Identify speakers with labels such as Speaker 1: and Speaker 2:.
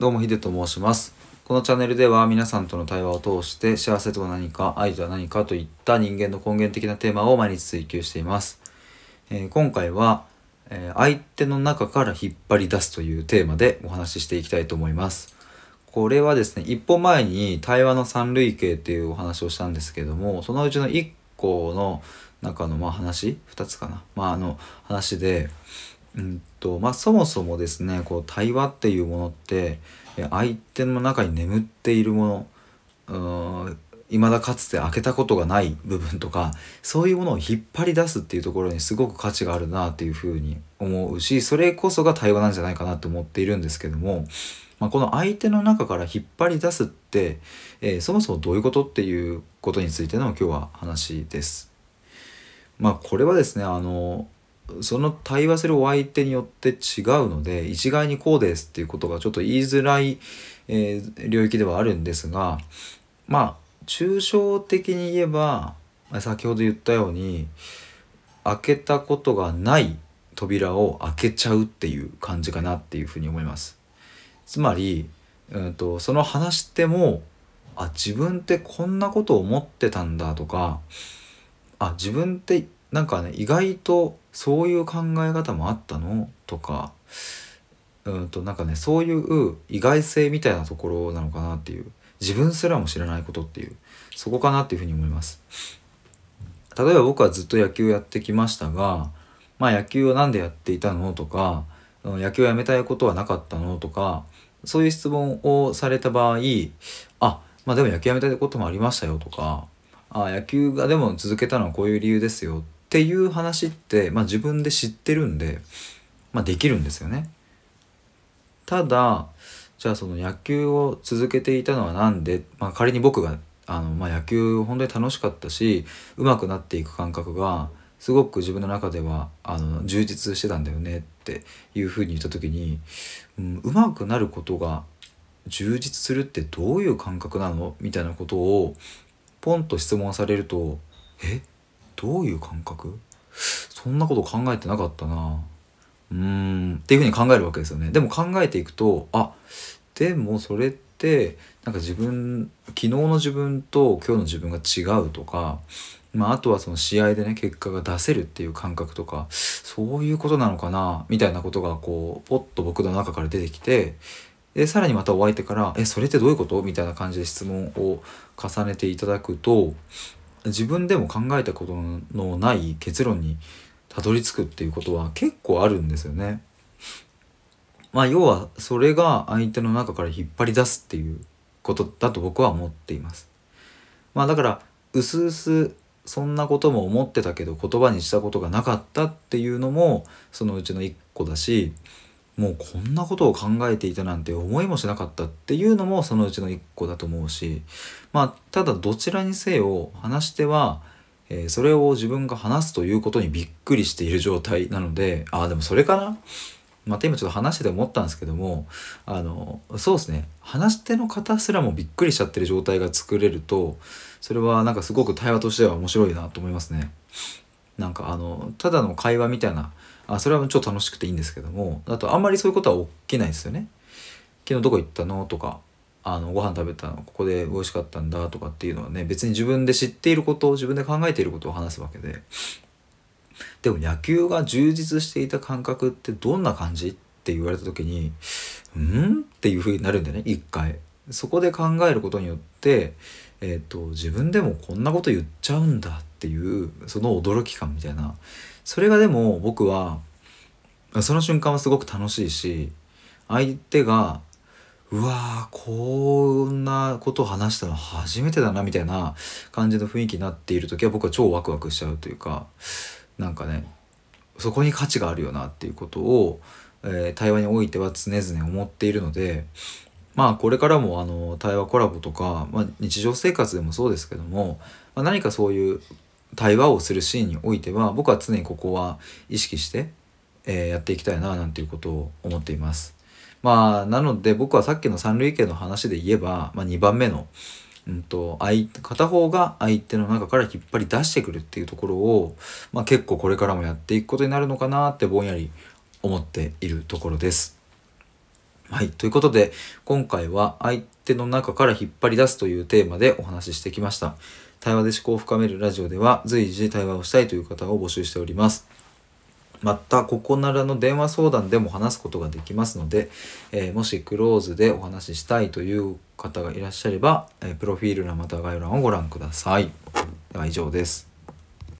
Speaker 1: どうもヒデと申します。このチャンネルでは皆さんとの対話を通して幸せとは何か愛とは何かといった人間の根源的なテーマを毎日追求しています、えー今回は、えー相手の中から引っ張り出すというテーマでお話ししていきたいと思います。これはですね一歩前に対話の三類型っていうお話をしたんですけどもそのうちの1個の中のまあ話2つかな。まああの話でうんとまあ、そもそもですねこう対話っていうものって相手の中に眠っているものうーん未だかつて開けたことがない部分とかそういうものを引っ張り出すっていうところにすごく価値があるなっていうふうに思うしそれこそが対話なんじゃないかなと思っているんですけども、まあ、この相手の中から引っ張り出すって、えーそもそもどういうことっていうことについての今日は話です。まあこれはですねあのその対話するお相手によって違うので一概にこうですっていうことがちょっと言いづらい、えー領域ではあるんですがまあ抽象的に言えば先ほど言ったように開けたことがない扉を開けちゃうっていう感じかなっていうふうに思います。つまり、うん、とその話してもあ自分ってこんなことを思ってたんだとかあ自分ってなんかね意外とそういう考え方もあったの？とかうんとなんかねそういう意外性みたいなところなのかなっていう自分すらも知らないことっていうそこかなっていうふうに思います。例えば僕はずっと野球やってきましたがまあ野球をなんでやっていたの？とか野球をやめたいことはなかったの？とかそういう質問をされた場合あまあでも野球やめたいこともありましたよ。とかあ野球がでも続けたのはこういう理由ですよ。っていう話って、まあ、自分で知ってるんで、まあ、できるんですよね。ただじゃあその野球を続けていたのは何で、まあ、仮に僕があの、まあ、野球本当に楽しかったし上手くなっていく感覚がすごく自分の中ではあの充実してたんだよねっていうふうに言った時に、うん、上手くなることが充実するってどういう感覚なの？みたいなことをポンと質問されると「え？どういう感覚？そんなこと考えてなかったな」うーんっていうふうに考えるわけですよね。でも考えていくとあでもそれってなんか自分昨日の自分と今日の自分が違うとか、まあ、あとはその試合でね結果が出せるっていう感覚とかそういうことなのかなみたいなことがこうポッと僕の中から出てきてでさらにまたお相手から「えそれってどういうこと?」みたいな感じで質問を重ねていただくと自分でも考えたことのない結論にたどり着くっていうことは結構あるんですよね。まあ要はそれが相手の中から引っ張り出すっていうことだと僕は思っています。まあだからうすうすそんなことも思ってたけど言葉にしたことがなかったっていうのもそのうちの一個だしもうこんなことを考えていたなんて思いもしなかったっていうのもそのうちの一個だと思うしまあただどちらにせよ話し手は、えーそれを自分が話すということにびっくりしている状態なのでああでもそれかな？また今ちょっと話してて思ったんですけどもあのそうですね話し手の方すらもびっくりしちゃってる状態が作れるとそれはなんかすごく対話としては面白いなと思いますね。なんかあのただの会話みたいなあそれは超楽しくていいんですけどもあとあんまりそういうことは起きないですよね。昨日どこ行ったの？とかあのご飯食べたの？ここで美味しかったんだとかっていうのはね別に自分で知っていることを自分で考えていることを話すわけででも野球が充実していた感覚ってどんな感じ？って言われた時に「うん?」っていう風になるんだよね一回。そこで考えることによって、えー、と自分でもこんなこと言っちゃうんだっていうその驚き感みたいなそれがでも僕はその瞬間はすごく楽しいし相手がうわーこんなことを話したの初めてだなみたいな感じの雰囲気になっている時は僕は超ワクワクしちゃうというかなんかねそこに価値があるよなっていうことを、えー対話においては常々思っているのでまあこれからもあの対話コラボとか、まあ、日常生活でもそうですけども、まあ、何かそういう対話をするシーンにおいては僕は常にここは意識して、えーやっていきたいななんていうことを思っています。まあなので僕はさっきの三類型の話で言えば、まあ、2番目の、うん、と相片方が相手の中から引っ張り出してくるっていうところを、まあ、結構これからもやっていくことになるのかなってぼんやり思っているところです。はい。ということで、今回は相手の中から引っ張り出すというテーマでお話ししてきました。対話で思考を深めるラジオでは随時対話をしたいという方を募集しております。また、ここならの電話相談でも話すことができますので、えー、もしクローズでお話ししたいという方がいらっしゃれば、えー、プロフィール欄または概要欄をご覧ください。では以上です。